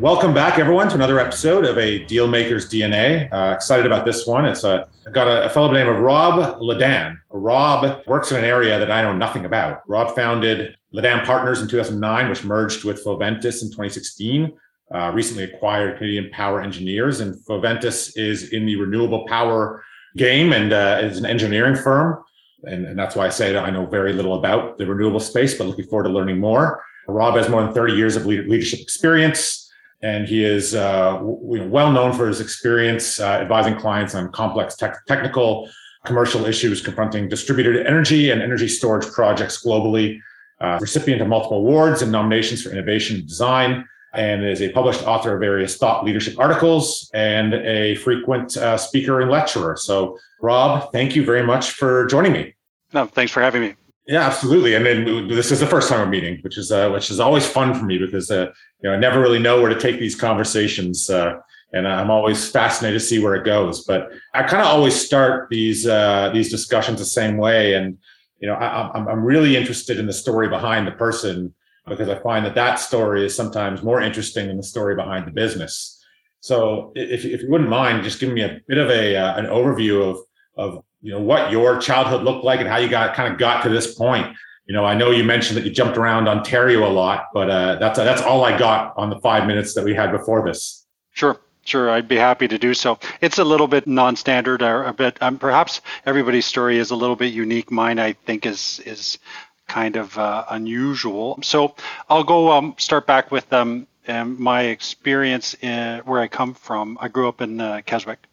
Welcome back, everyone, to another episode of a Dealmaker's DNA. Uh, excited about this one. It's a, I've got a, a fellow by the name of Rob Lydan. Rob works in an area that I know nothing about. Rob founded Lydan Partners in 2009, which merged with Phoventus in 2016. Uh, recently acquired Canadian Power Engineers, and Phoventus is in the renewable power game and uh, is an engineering firm. And, and that's why I say that I know very little about the renewable space, but looking forward to learning more. Rob has more than 30 years of leadership experience and he is uh, well known for his experience uh, advising clients on complex tech- technical commercial issues confronting distributed energy and energy storage projects globally uh, recipient of multiple awards and nominations for innovation and design and is a published author of various thought leadership articles and a frequent uh, speaker and lecturer. So rob thank you very much for joining me. No thanks for having me. Yeah, absolutely. And then this is the first time we're meeting, which is uh, which is always fun for me because uh, you know I never really know where to take these conversations, uh, and I'm always fascinated to see where it goes. But I kind of always start these uh, these discussions the same way, and you know I, I'm really interested in the story behind the person because I find that that story is sometimes more interesting than the story behind the business. So if if you wouldn't mind, just giving me a bit of a uh, an overview of of you know what your childhood looked like and how you got kind of got to this point you know i know you mentioned that you jumped around ontario a lot but uh, that's that's all i got on the five minutes that we had before this sure Sure, I'd be happy to do so. It's a little bit non-standard, or a bit. Um, perhaps everybody's story is a little bit unique. Mine, I think, is is kind of uh, unusual. So I'll go um, start back with um, um my experience in, where I come from. I grew up in uh, Keswick,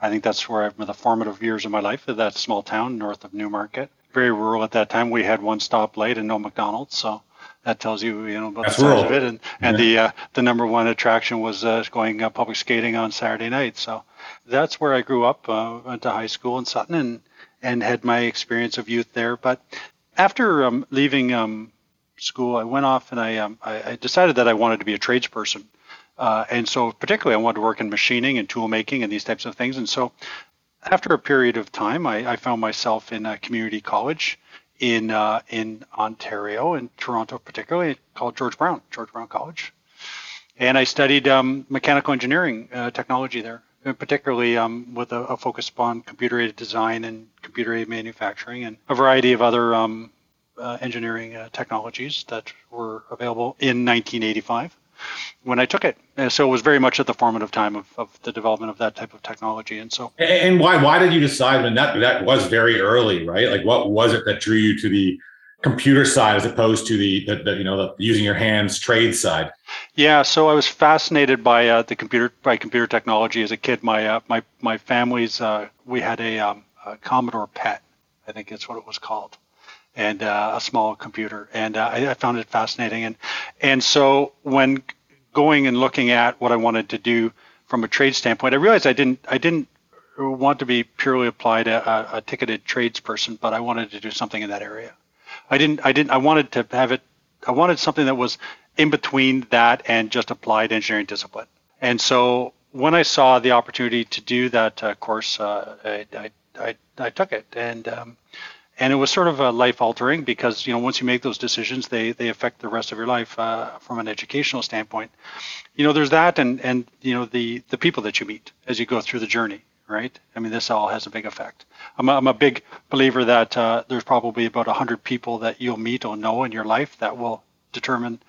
I think that's where I've been the formative years of my life, that small town north of Newmarket. Very rural at that time. We had one stop stoplight and no McDonald's, so that tells you, you know, about that's the size rural. of it. And, and yeah. the uh, the number one attraction was uh, going uh, public skating on Saturday night. So that's where I grew up. Uh, went to high school in Sutton and and had my experience of youth there. But after um, leaving um, school, I went off and I, um, I, I decided that I wanted to be a tradesperson. Uh, and so, particularly, I wanted to work in machining and tool making and these types of things. And so, after a period of time, I, I found myself in a community college in uh, in Ontario, in Toronto, particularly, called George Brown, George Brown College. And I studied um, mechanical engineering uh, technology there, particularly um, with a, a, focus upon computer aided design and computer aided manufacturing and a variety of other um, uh, engineering uh, technologies that were available in 1985 when I took it. And so it was very much at the formative time of, of the development of that type of technology. And so, and why why did you decide? when that that was very early, right? Like, what was it that drew you to the computer side as opposed to the, the, the you know the using your hands trade side? Yeah, so I was fascinated by uh, the computer by computer technology as a kid. My uh, my my family's uh, we had a, um, a Commodore PET, I think that's what it was called and uh, a small computer, and uh, I, I, found it fascinating. And and so when going and looking at what I wanted to do from a trade standpoint, I realized I didn't I didn't want to be purely applied a, a, a ticketed tradesperson, but I wanted to do something in that area. I didn't I didn't I wanted to have it. I wanted something that was in between that and just applied engineering discipline. And so when I saw the opportunity to do that uh, course, uh, I, I, I, I, took it. And um, and it was sort of a life altering because you know once you make those decisions they they affect the rest of your life uh, from an educational standpoint. You know there's that and and you know the the people that you meet as you go through the journey right? I mean this all has a big effect. I'm a, I'm a big believer that uh, there's probably about 100 people that you'll meet or know in your life that will determine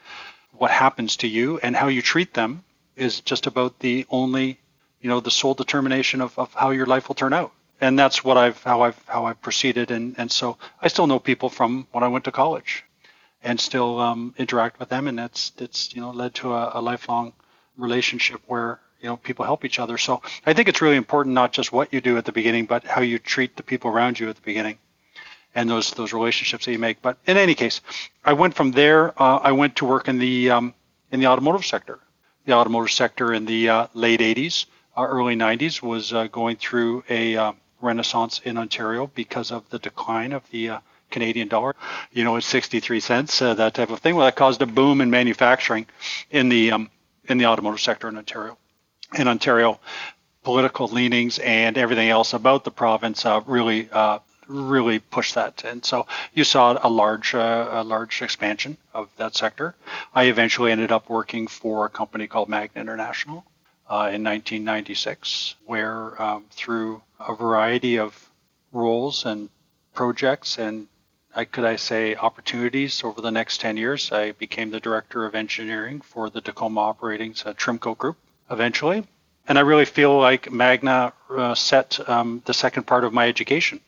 what happens to you and how you treat them is just about the only you know the sole determination of, of how your life will turn out and that's what I've how I've how I've proceeded, and and so I still know people from when I went to college, and still um, interact with them, and that's it's you know led to a, a lifelong relationship where you know people help each other. So I think it's really important not just what you do at the beginning, but how you treat the people around you at the beginning, and those those relationships that you make. But in any case, I went from there. Uh, I went to work in the um, in the automotive sector, the automotive sector in the uh, late '80s uh, early 90s was uh, going through a uh, renaissance in Ontario because of the decline of the uh, Canadian dollar. You know, it's 63 cents, uh, that type of thing. Well, that caused a boom in manufacturing in the um, in the automotive sector in Ontario. In Ontario, political leanings and everything else about the province uh, really really pushed that. And so you saw a large, uh, a large expansion of that sector. I eventually ended up working for a company called Magna International uh, in 1996, where um, through a variety of roles and projects and I, could I say opportunities over the next 10 years, I became the director of engineering for the Decoma Operating's uh, Trimco Group eventually. And I really feel like Magna uh, set um, the second part of my education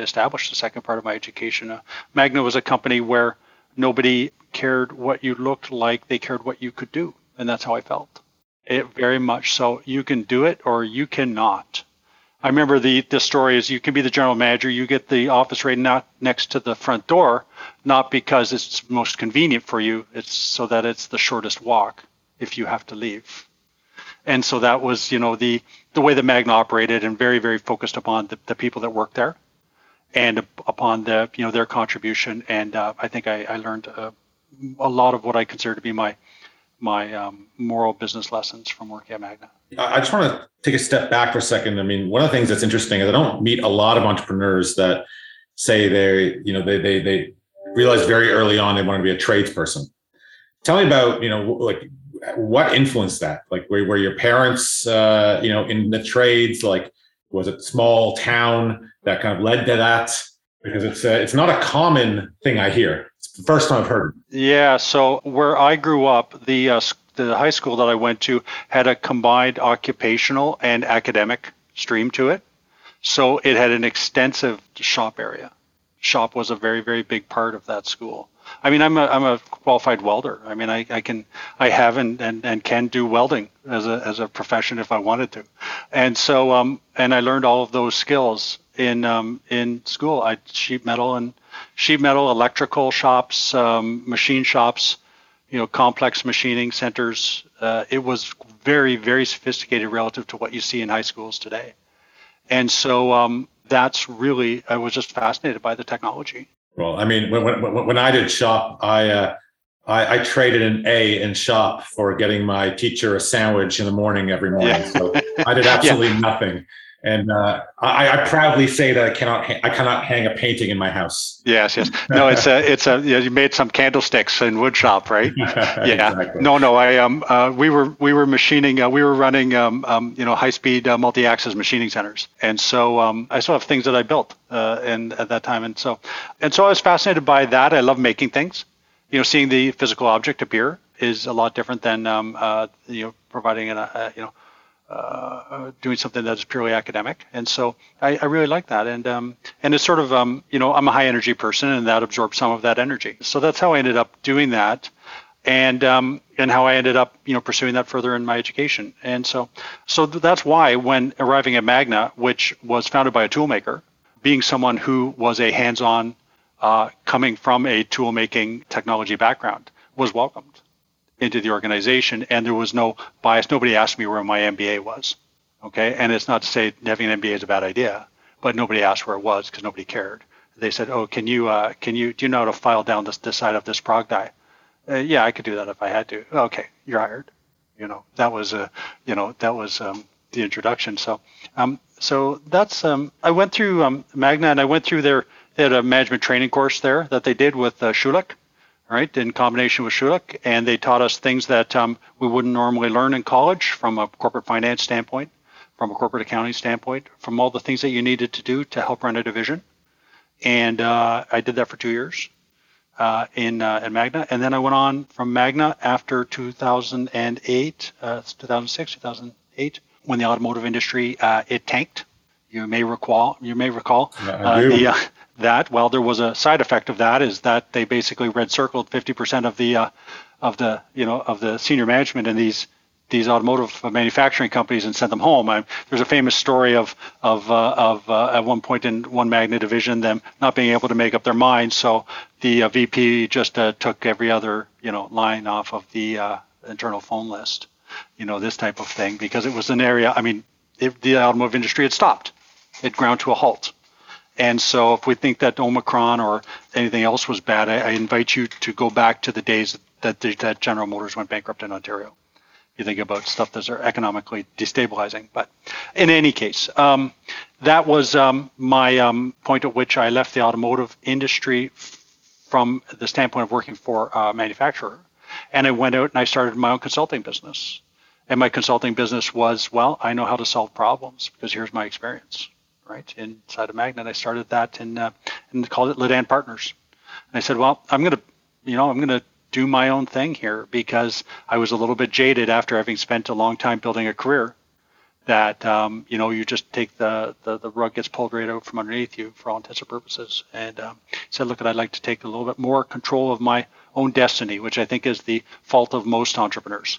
established the second part of my education. Uh, Magna was a company where nobody cared what you looked like; they cared what you could do, and that's how I felt. It very much so. You can do it or you cannot. I remember the the story is you can be the general manager, you get the office right not next to the front door, not because it's most convenient for you, it's so that it's the shortest walk if you have to leave. And so that was, you know, the the way that Magna operated and very, very focused upon the, the people that worked there and upon the you know their contribution. And uh, I think I, I learned uh, a lot of what I consider to be my my um, moral business lessons from working at Magna. I just want to take a step back for a second. I mean, one of the things that's interesting is I don't meet a lot of entrepreneurs that say they, you know, they they they realize very early on they want to be a tradesperson. Tell me about, you know, like what influenced that? Like, were, were your parents, uh, you know, in the trades? Like, was it small town? that kind of led to that? Because it's a, it's not a common thing I hear. The first time I've heard. Yeah. So where I grew up, the uh, the high school that I went to had a combined occupational and academic stream to it. So it had an extensive shop area. Shop was a very very big part of that school. I mean, I'm a I'm a qualified welder. I mean, I, I can I have and, and, and can do welding as a as a profession if I wanted to, and so um and I learned all of those skills in um, in school. I sheet metal and sheet metal, electrical shops, um, machine shops, you know, complex machining centers. Uh, it was very very sophisticated relative to what you see in high schools today, and so um, that's really I was just fascinated by the technology. Well, I mean, when when, when I did shop, I. Uh, I, I, traded an A in shop for getting my teacher a sandwich in the morning every morning. Yeah. So I did absolutely yeah. nothing and uh, I, I, proudly say that I cannot ha- I cannot hang a painting in my house. Yes, yes. No, it's a it's a you made some candlesticks in wood shop, right? Yeah. exactly. No, no. I um uh, we were we were machining uh, we were running um, um you know high speed uh, multi axis machining centers, and so um I still have things that I built uh and at that time, and so and so I was fascinated by that. I love making things. You know, seeing the physical object appear is a lot different than um uh you know providing an uh, you know uh, doing something that is purely academic. And so I, I really like that. And um, and it's sort of um, you know I'm a high energy person, and that absorbs some of that energy. So that's how I ended up doing that, and um, and how I ended up you know pursuing that further in my education. And so so that's why when arriving at Magna, which was founded by a toolmaker, being someone who was a hands-on, uh, coming from a toolmaking technology background, was welcomed into the organization, and there was no bias. Nobody asked me where my MBA was. Okay, and it's not to say having an MBA is a bad idea, but nobody asked where it was because nobody cared. They said, "Oh, can you uh, can you do you know how to file down this, this side of this prog die?" Uh, yeah, I could do that if I had to. Okay, you're hired. You know that was a you know that was um, the introduction. So um, so that's um, I went through um, Magna and I went through their they had a management training course there that they did with uh, Schulich right, in combination with Schulich, and they taught us things that um, we wouldn't normally learn in college from a corporate finance standpoint, from a corporate accounting standpoint, from all the things that you needed to do to help run a division. And uh, I did that for two years uh, in uh, in Magna, and then I went on from Magna after 2008, uh, 2006, 2008, when the automotive industry uh, it tanked. You may recall. You may recall uh, the that. Well, there was a side effect of that is that they basically red circled 50% of the uh, of the you know of the senior management in these these automotive manufacturing companies and sent them home. I, there's a famous story of of uh, of uh, at one point in one Magna division them not being able to make up their minds, so the uh, VP just uh, took every other you know line off of the uh, internal phone list. You know this type of thing because it was an area. I mean, it, the automotive industry had stopped. It ground to a halt. And so, if we think that Omicron or anything else was bad, I, I invite you to go back to the days that, that General Motors went bankrupt in Ontario. You think about stuff that's economically destabilizing. But in any case, um, that was um, my um, point at which I left the automotive industry from the standpoint of working for a manufacturer. And I went out and I started my own consulting business. And my consulting business was, well, I know how to solve problems because here's my experience right, inside of Magnet. I started that and uh, and called it Lydan Partners. And I said, well, I'm going to, you know, I'm going to do my own thing here because I was a little bit jaded after having spent a long time building a career. That um, you know, you just take the, the the rug gets pulled right out from underneath you for all intents and purposes. And um, said, look, I'd like to take a little bit more control of my own destiny, which I think is the fault of most entrepreneurs.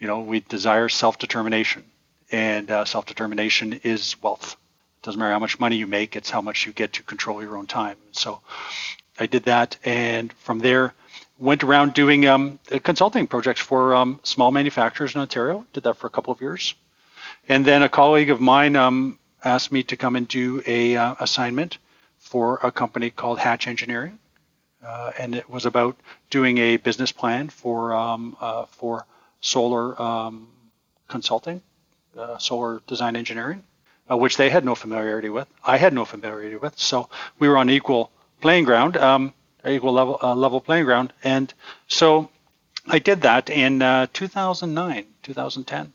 You know, we desire self-determination, and uh, self-determination is wealth doesn't matter how much money you make, it's how much you get to control your own time. So I did that, and from there, went around doing um, consulting projects for um, small manufacturers in Ontario. Did that for a couple of years, and then a colleague of mine um, asked me to come and do a uh, assignment for a company called Hatch Engineering, uh, and it was about doing a business plan for um, uh, for solar um, consulting, uh, solar design engineering uh, which they had no familiarity with. I had no familiarity with. So we were on equal playing ground, um, equal level uh, level playing ground. And so I did that in uh, 2009, 2010.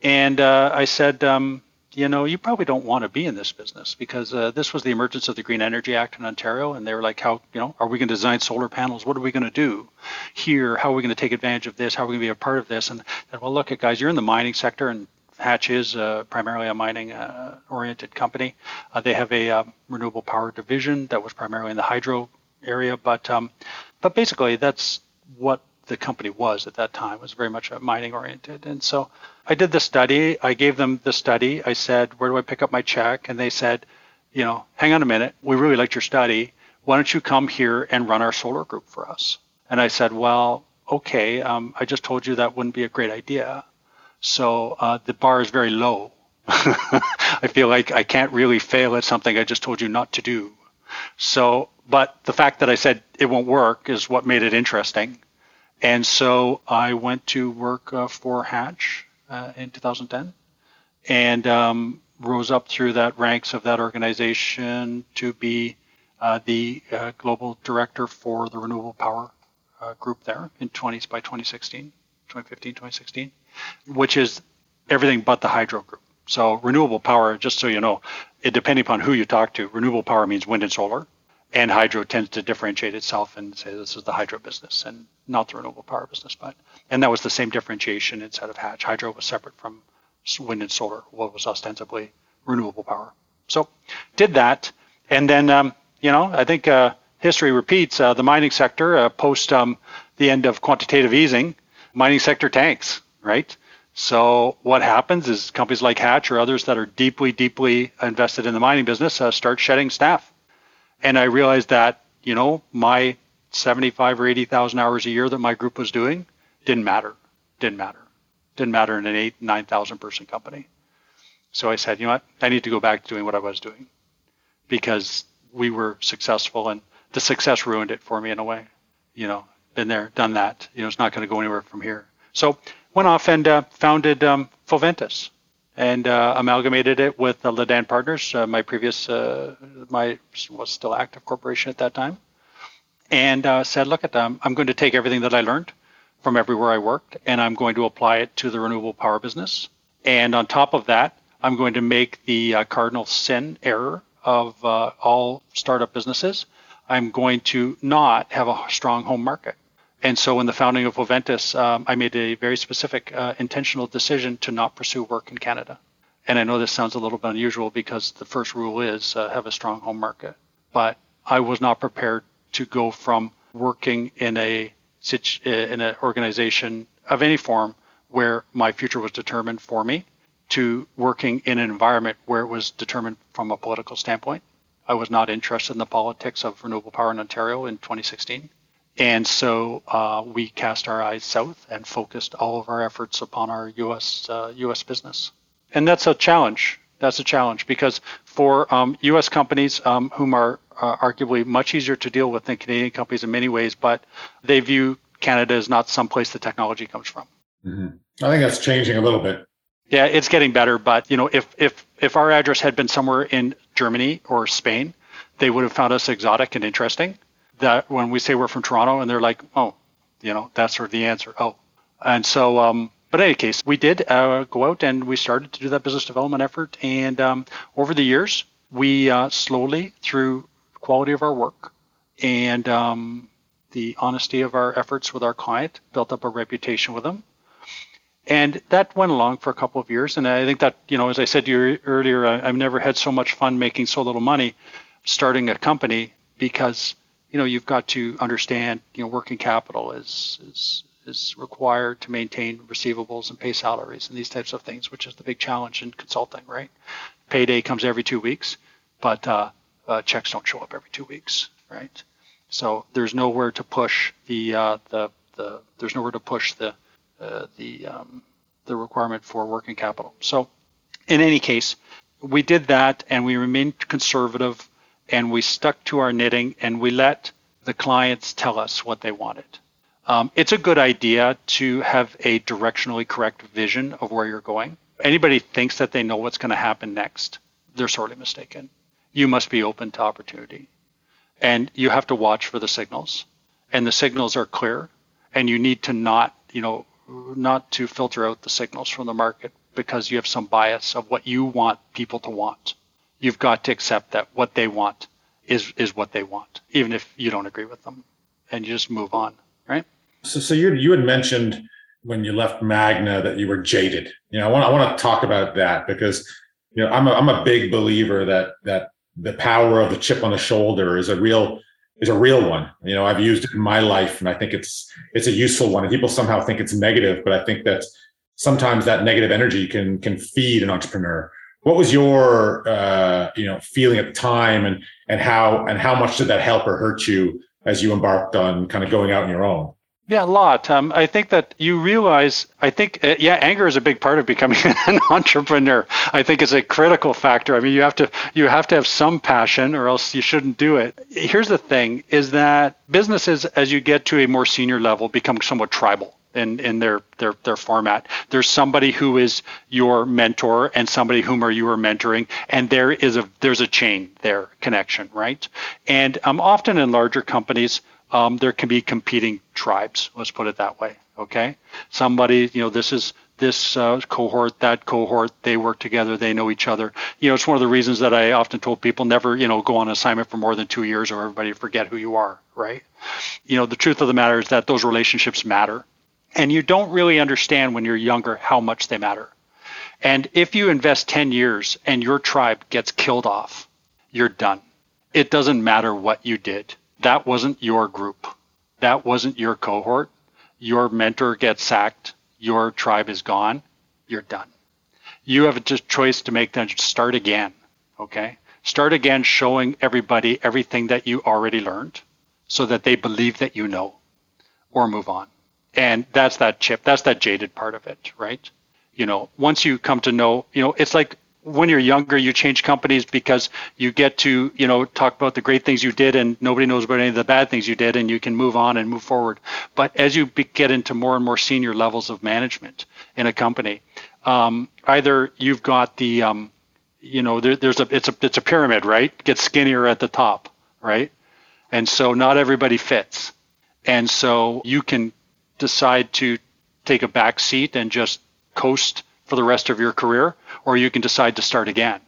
And uh, I said, um, you know, you probably don't want to be in this business because uh, this was the emergence of the Green Energy Act in Ontario, and they were like, how, you know, are we going to design solar panels? What are we going to do here? How are we going to take advantage of this? How are we going to be a part of this? And, and well, look, at guys, you're in the mining sector, and Hatch is uh, primarily a mining uh, oriented company. Uh, they have a um, renewable power division that was primarily in the hydro area, but um, but basically that's what the company was at that time. It was very much mining oriented. And so I did the study. I gave them the study. I said, "Where do I pick up my check?" And they said, "You know, hang on a minute. We really liked your study. Why don't you come here and run our solar group for us?" And I said, "Well, okay. Um, I just told you that wouldn't be a great idea." So uh, the bar is very low. I feel like I can't really fail at something I just told you not to do. So, but the fact that I said it won't work is what made it interesting. And so I went to work uh, for Hatch uh, in 2010 and um, rose up through that ranks of that organization to be uh, the uh, global director for the renewable power uh, group there in 20s by 2016, 2015, 2016 which is everything but the hydro group. So renewable power, just so you know, it, depending upon who you talk to, renewable power means wind and solar, and hydro tends to differentiate itself and say this is the hydro business and not the renewable power business. But and that was the same differentiation inside of Hatch. Hydro was separate from wind and solar, what was ostensibly renewable power. So did that, and then um, you know I think uh, history repeats. Uh, the mining sector uh, post um, the end of quantitative easing, mining sector tanks right? So what happens is companies like Hatch or others that are deeply, deeply invested in the mining business uh, start shedding staff. And I realized that, you know, my 75 or 80,000 hours a year that my group was doing didn't matter. Didn't matter. Didn't matter in an eight, 9,000 person company. So I said, you know what? I need to go back to doing what I was doing because we were successful and the success ruined it for me in a way. You know, been there, done that. You know, it's not going to go anywhere from here. So went off and uh, founded um, Phoventus and uh, amalgamated it with uh, Lydan Partners, uh, my previous, uh, my was still active corporation at that time, and uh, said, look at them, I'm going to take everything that I learned from everywhere I worked, and I'm going to apply it to the renewable power business. And on top of that, I'm going to make the uh, cardinal sin error of all startup businesses. I'm going to not have a strong home market. And so, in the founding of Phoventus, um, I made a very specific, uh, intentional decision to not pursue work in Canada. And I know this sounds a little bit unusual because the first rule is uh, have a strong home market. But I was not prepared to go from working in a uh, in an organization of any form where my future was determined for me to working in an environment where it was determined from a political standpoint. I was not interested in the politics of renewable power in Ontario in 2016. And so uh, we cast our eyes south and focused all of our efforts upon our U.S. Uh, U.S. business. and that's a challenge. That's a challenge because for um, U.S. companies um, whom are uh, arguably much easier to deal with than Canadian companies in many ways, but they view Canada as not some place the technology comes from. Mm-hmm. I think that's changing a little bit. Yeah, it's getting better, but you know, if if if our address had been somewhere in Germany or Spain, they would have found us exotic and interesting. That when we say we're from Toronto, and they're like, oh, you know, that's sort of the answer. Oh, and so, um, but in any case, we did uh, go out and we started to do that business development effort, and um, over the years, we uh, slowly, through quality of our work and um, the honesty of our efforts with our client, built up a reputation with them and that went along for a couple of years. And I think that, you know, as I said to you earlier, I, have never had so much fun making so little money starting a company because, you know, you've got to understand, you know, working capital is, is, is required to maintain receivables and pay salaries and these types of things, which is the big challenge in consulting, right? Payday comes every two weeks, but uh, uh, checks don't show up every two weeks, right? So there's nowhere to push the, uh, the, the, there's nowhere to push the, uh, the um, the requirement for working capital. So, in any case, we did that, and we remained conservative, and we stuck to our knitting, and we let the clients tell us what they wanted. Um, it's a good idea to have a directionally correct vision of where you're going. Anybody thinks that they know what's going to happen next, they're sorely mistaken. You must be open to opportunity. And you have to watch for the signals. And the signals are clear. And you need to not, you know, not to filter out the signals from the market because you have some bias of what you want people to want. You've got to accept that what they want is is what they want, even if you don't agree with them, and you just move on, right? So, so you you had mentioned when you left Magna that you were jaded. You know, I want I want to talk about that because you know I'm a, I'm a big believer that that the power of the chip on the shoulder is a real is a real one. You know, I've used it in my life, and I think it's it's a useful one. And people somehow think it's negative, but I think that sometimes that negative energy can can feed an entrepreneur. What was your uh, you know feeling at the time, and and how and how much did that help or hurt you as you embarked on kind of going out on your own? Yeah, a lot. Um, I think that you realize, I think, uh, yeah, anger is a big part of becoming an entrepreneur. I think it's a critical factor. I mean, you have to you have to have some passion, or else you shouldn't do it. Here's the thing: is that businesses, as you get to a more senior level, become somewhat tribal in, in their, their their format. There's somebody who is your mentor and somebody whom are you are mentoring, and there is a there's a chain there connection, right? And um, often in larger companies um, there can be competing tribes. Let's put it that way. Okay, somebody, you know, this is this uh, cohort, that cohort, they work together, they know each other. You know, it's one of the reasons that I often told people never, you know, go on assignment for more than two years or everybody forget who you are, right? You know, the truth of the matter is that those relationships matter. And you don't really understand when you're younger how much they matter. And if you invest 10 years and your tribe gets killed off, you're done. It doesn't matter what you did that wasn't your group. That wasn't your cohort. Your mentor gets sacked. Your tribe is gone. You're done. You have a choice to make then start again. Okay? Start again showing everybody everything that you already learned so that they believe that you know or move on. And that's that chip. That's that jaded part of it, right? You know, once you come to know, you know, it's like when you're younger, you change companies because you get to, you know, talk about the great things you did and nobody knows about any of the bad things you did and you can move on and move forward. But as you get into more and more senior levels of management in a company, um, either you've got the, um, you know, there, there's a, it's a, it's a pyramid, right? Gets skinnier at the top, right? And so not everybody fits. And so you can decide to take a back seat and just coast for the rest of your career, or you can decide to start again.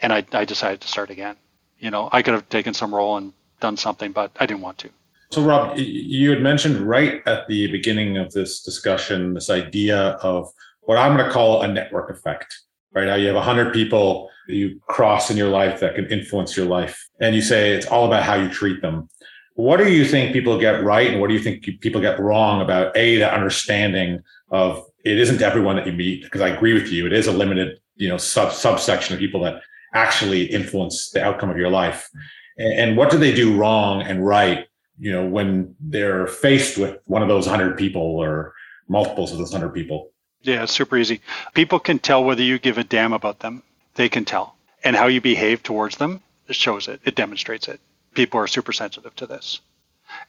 And I, I decided to start again. You know, I could have taken some role and done something, but I didn't want to. So, Rob, you had mentioned right at the beginning of this discussion this idea of what I'm going to call a network effect, right? How you have 100 people you cross in your life that can influence your life. And you say it's all about how you treat them. What do you think people get right? And what do you think people get wrong about A, that understanding of it isn't everyone that you meet because I agree with you. It is a limited, you know, sub subsection of people that actually influence the outcome of your life. And, and what do they do wrong and right? You know, when they're faced with one of those hundred people or multiples of those hundred people. Yeah, it's super easy. People can tell whether you give a damn about them. They can tell. And how you behave towards them shows it. It demonstrates it. People are super sensitive to this.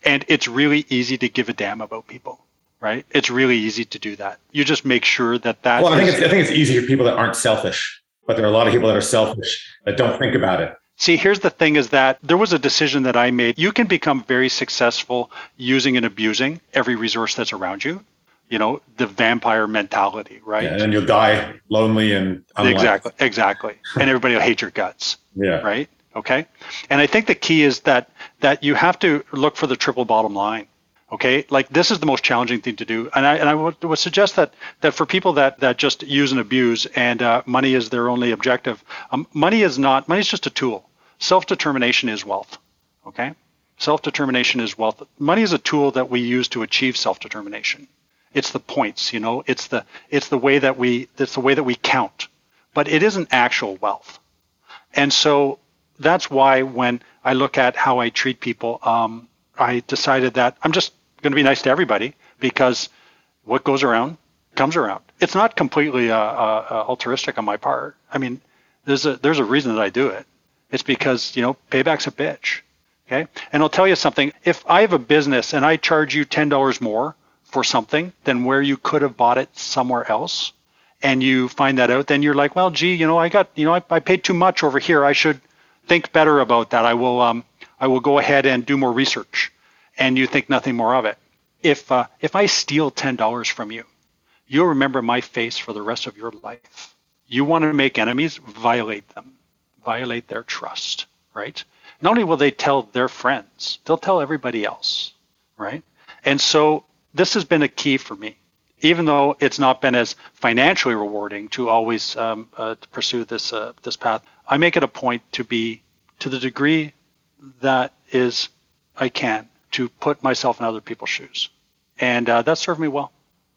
And it's really easy to give a damn about people, right? It's really easy to do that. You just make sure that that. Well, I think, it's, I think it's easy for people that aren't selfish, but there are a lot of people that are selfish that don't think about it. See, here's the thing is that there was a decision that I made. You can become very successful using and abusing every resource that's around you you know the vampire mentality right yeah, and then you'll die lonely and unliked. exactly exactly and everybody will hate your guts yeah right okay? And i think the key is that that you have to look for the triple bottom line okay? Like this is the most challenging thing to do. And i, and I would, would suggest that that for people that that just use and abuse and uh, money is their only objective um, money is not money is just a tool. Self-determination is wealth okay? Self-determination is wealth. Money is a tool that we use to achieve self-determination. It's the points, you know, it's the it's the way that we it's the way that we count. But it isn't actual wealth. And so that's why when I look at how I treat people, um, I decided that I'm just going to be nice to everybody because what goes around comes around. It's not completely uh, uh, uh, altruistic on my part. I mean, there's a there's a reason that I do it. It's because you know payback's a bitch. Okay, and I'll tell you something. If I have a business and I charge you ten dollars more for something than where you could have bought it somewhere else and you find that out then you're like well gee you know i got you know i, I paid too much over here i should think better about that. I will um, i will go ahead and do more research and you think nothing more of it. If uh, if i steal $10 from you you'll remember my face for the rest of your life. You want to make enemies? Violate them. Violate their trust right? Not only will they tell their friends they'll tell everybody else right? And so this has been a key for me, even though it's not been as financially rewarding to always um, uh, to pursue this uh, this path. I make it a point to be, to the degree that is I can, to put myself in other people's shoes, and uh, that served me well.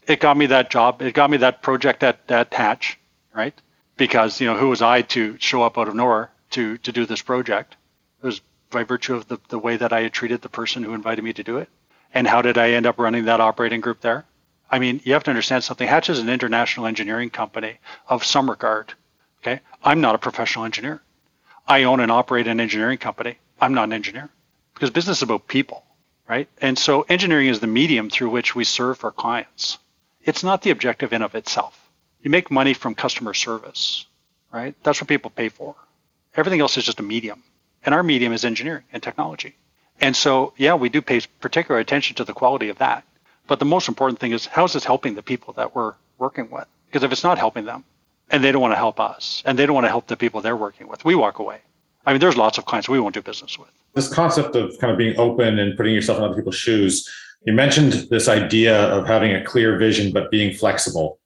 It got me that job. It got me that project at at Hatch, right? Because you know who was I to show up out of nowhere to to do this project? It was by virtue of the, the way that I had treated the person who invited me to do it. And how did I end up running that operating group there? I mean, you have to understand something. Hatch is an international engineering company of some regard. Okay. I'm not a professional engineer. I own and operate an engineering company. I'm not an engineer because business is about people, right? And so engineering is the medium through which we serve our clients. It's not the objective in of itself. You make money from customer service, right? That's what people pay for. Everything else is just a medium. And our medium is engineering and technology. And so, yeah, we do pay particular attention to the quality of that. But the most important thing is how is this helping the people that we're working with? Because if it's not helping them and they don't want to help us and they don't want to help the people they're working with, we walk away. I mean, there's lots of clients we won't do business with. This concept of kind of being open and putting yourself in other people's shoes, you mentioned this idea of having a clear vision but being flexible.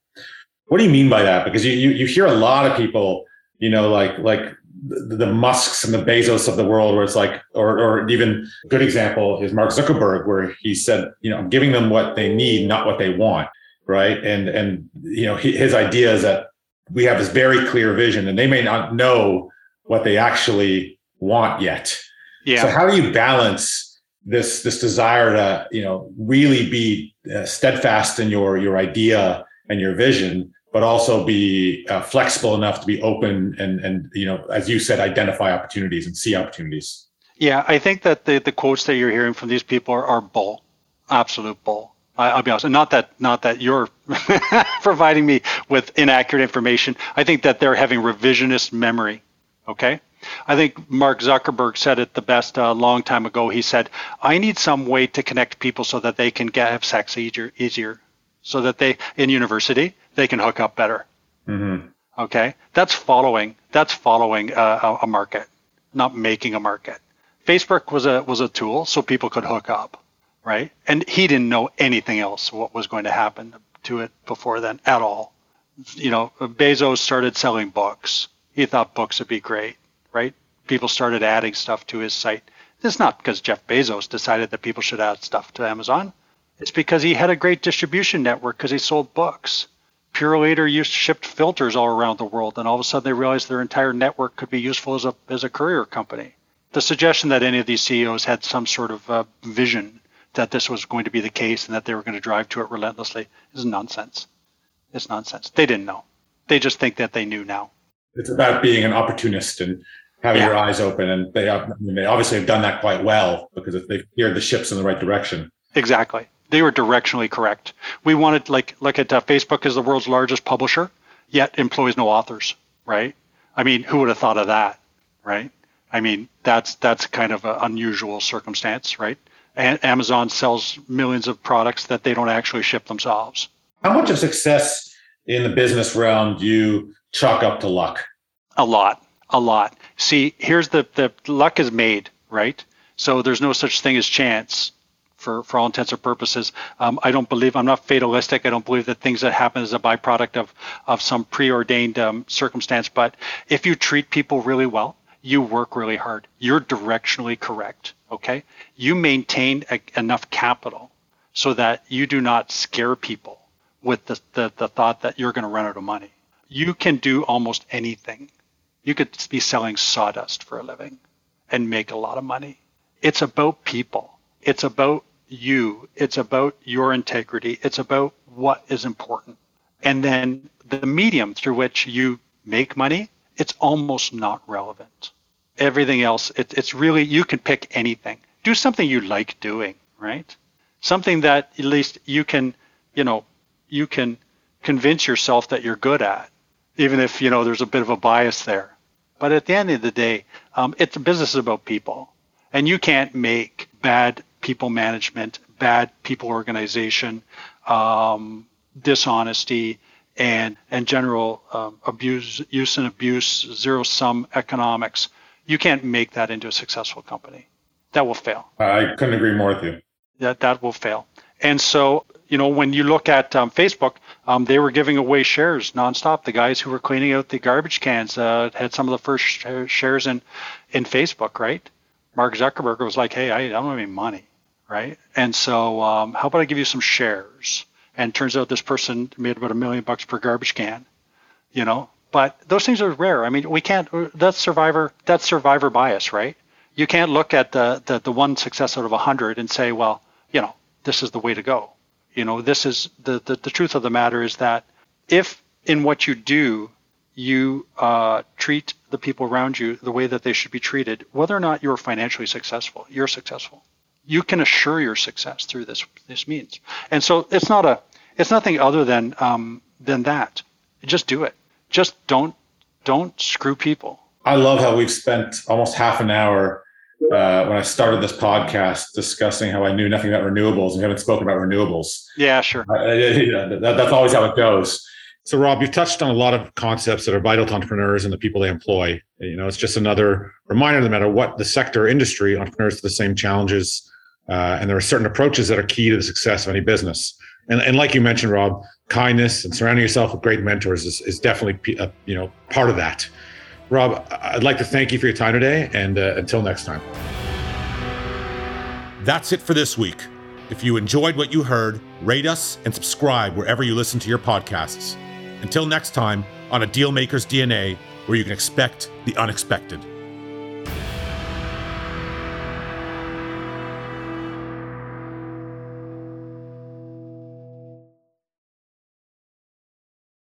What do you mean by that? Because you, you, you hear a lot of people, you know, like like the, the Musks and the Bezos of the world, where it's like, or, or even good example is Mark Zuckerberg, where he said, you know, giving them what they need, not what they want, right? And and you know, his idea is that we have this very clear vision, and they may not know what they actually want yet. Yeah. So how do you balance this this desire to you know really be uh, steadfast in your your idea and your vision but also be uh, flexible enough to be open and and you know as you said identify opportunities and see opportunities yeah i think that the, the quotes that you're hearing from these people are, are bull absolute bull I, will be honest not that not that you're providing me with inaccurate information i think that they're having revisionist memory okay I think Mark Zuckerberg said it the best a long time ago. He said, "I need some way to connect people so that they can get have sex easier, easier, so that they in university they can hook up better. Mm-hmm. Okay, that's following. That's following a, a market, not making a market. Facebook was a was a tool so people could hook up, right? And he didn't know anything else what was going to happen to it before then at all. You know, Bezos started selling books. He thought books would be great, right? People started adding stuff to his site. It's not because Jeff Bezos decided that people should add stuff to Amazon. It's because he had a great distribution network because he sold books. Purolator used shipped filters all around the world, and all of a sudden they realized their entire network could be useful as a as a courier company. The suggestion that any of these CEOs had some sort of uh, vision that this was going to be the case and that they were going to drive to it relentlessly is nonsense. It's nonsense. They didn't know. They just think that they knew now. It's about being an opportunist and having yeah. your eyes open. And they, I mean, they obviously have done that quite well because they've steered the ships in the right direction. Exactly. They were directionally correct. We wanted, like, look at uh, Facebook is the world's largest publisher, yet employs no authors, right? I mean, who would have thought of that, right? I mean, that's that's kind of an unusual circumstance, right? Amazon sells millions of products that they don't actually ship themselves. How much of success in the business realm do you chalk up to luck? A lot, a lot. See, here's the the luck is made, right? So there's no such thing as chance for, for all intents and purposes. Um, I don't believe, I'm not fatalistic. I don't believe that things that happen is a byproduct of, of some preordained um, circumstance. But if you treat people really well, you work really hard, you're directionally correct. Okay. You maintain a, enough capital so that you do not scare people with the, the, the thought that you're going to run out of money. You can do almost anything. You could be selling sawdust for a living and make a lot of money. It's about people. It's about you. It's about your integrity. It's about what is important. And then the medium through which you make money, it's almost not relevant. Everything else, it, it's really, you can pick anything. Do something you like doing, right? Something that at least you can, you know, you can convince yourself that you're good at, even if, you know, there's a bit of a bias there. But at the end of the day, um, it's a business about people. And you can't make bad people management, bad people organization, um, dishonesty, and and general um, abuse, use and abuse, zero sum economics. You can't make that into a successful company. That will fail. I couldn't agree more with you. That that will fail. And so you know, when you look at um, Facebook, um, they were giving away shares nonstop. The guys who were cleaning out the garbage cans uh, had some of the first shares in in Facebook, right? Mark Zuckerberg was like, "Hey, I don't have any money right? And so, um, how about I give you some shares? And turns out this person made about a million bucks per garbage can, you know. But those things are rare. I mean, we can't. That's survivor. That's survivor bias, right? You can't look at the the, the one success out of a hundred and say, well, you know, this is the way to go. You know, this is the the, the truth of the matter is that if in what you do you uh, treat the people around you the way that they should be treated, whether or not you're financially successful, you're successful you can assure your success through this this means. And so it's not a it's nothing other than um, than that. Just do it. Just don't don't screw people. I love how we've spent almost half an hour uh, when I started this podcast discussing how I knew nothing about renewables and we haven't spoken about renewables. Yeah, sure. Uh, yeah, that, that's always how it goes. So, Rob, you've touched on a lot of concepts that are vital to entrepreneurs and the people they employ. You know, it's just another reminder no matter what the sector industry, entrepreneurs have the same challenges uh, and there are certain approaches that are key to the success of any business. And, and like you mentioned, Rob, kindness and surrounding yourself with great mentors is, is definitely a, uh, you know part of that. Rob, I'd like to thank you for your time today, and uh, until next time. That's it for this week. If you enjoyed what you heard, rate us and subscribe wherever you listen to your podcasts. Until next time, on a Dealmaker's DNA, where you can expect the unexpected.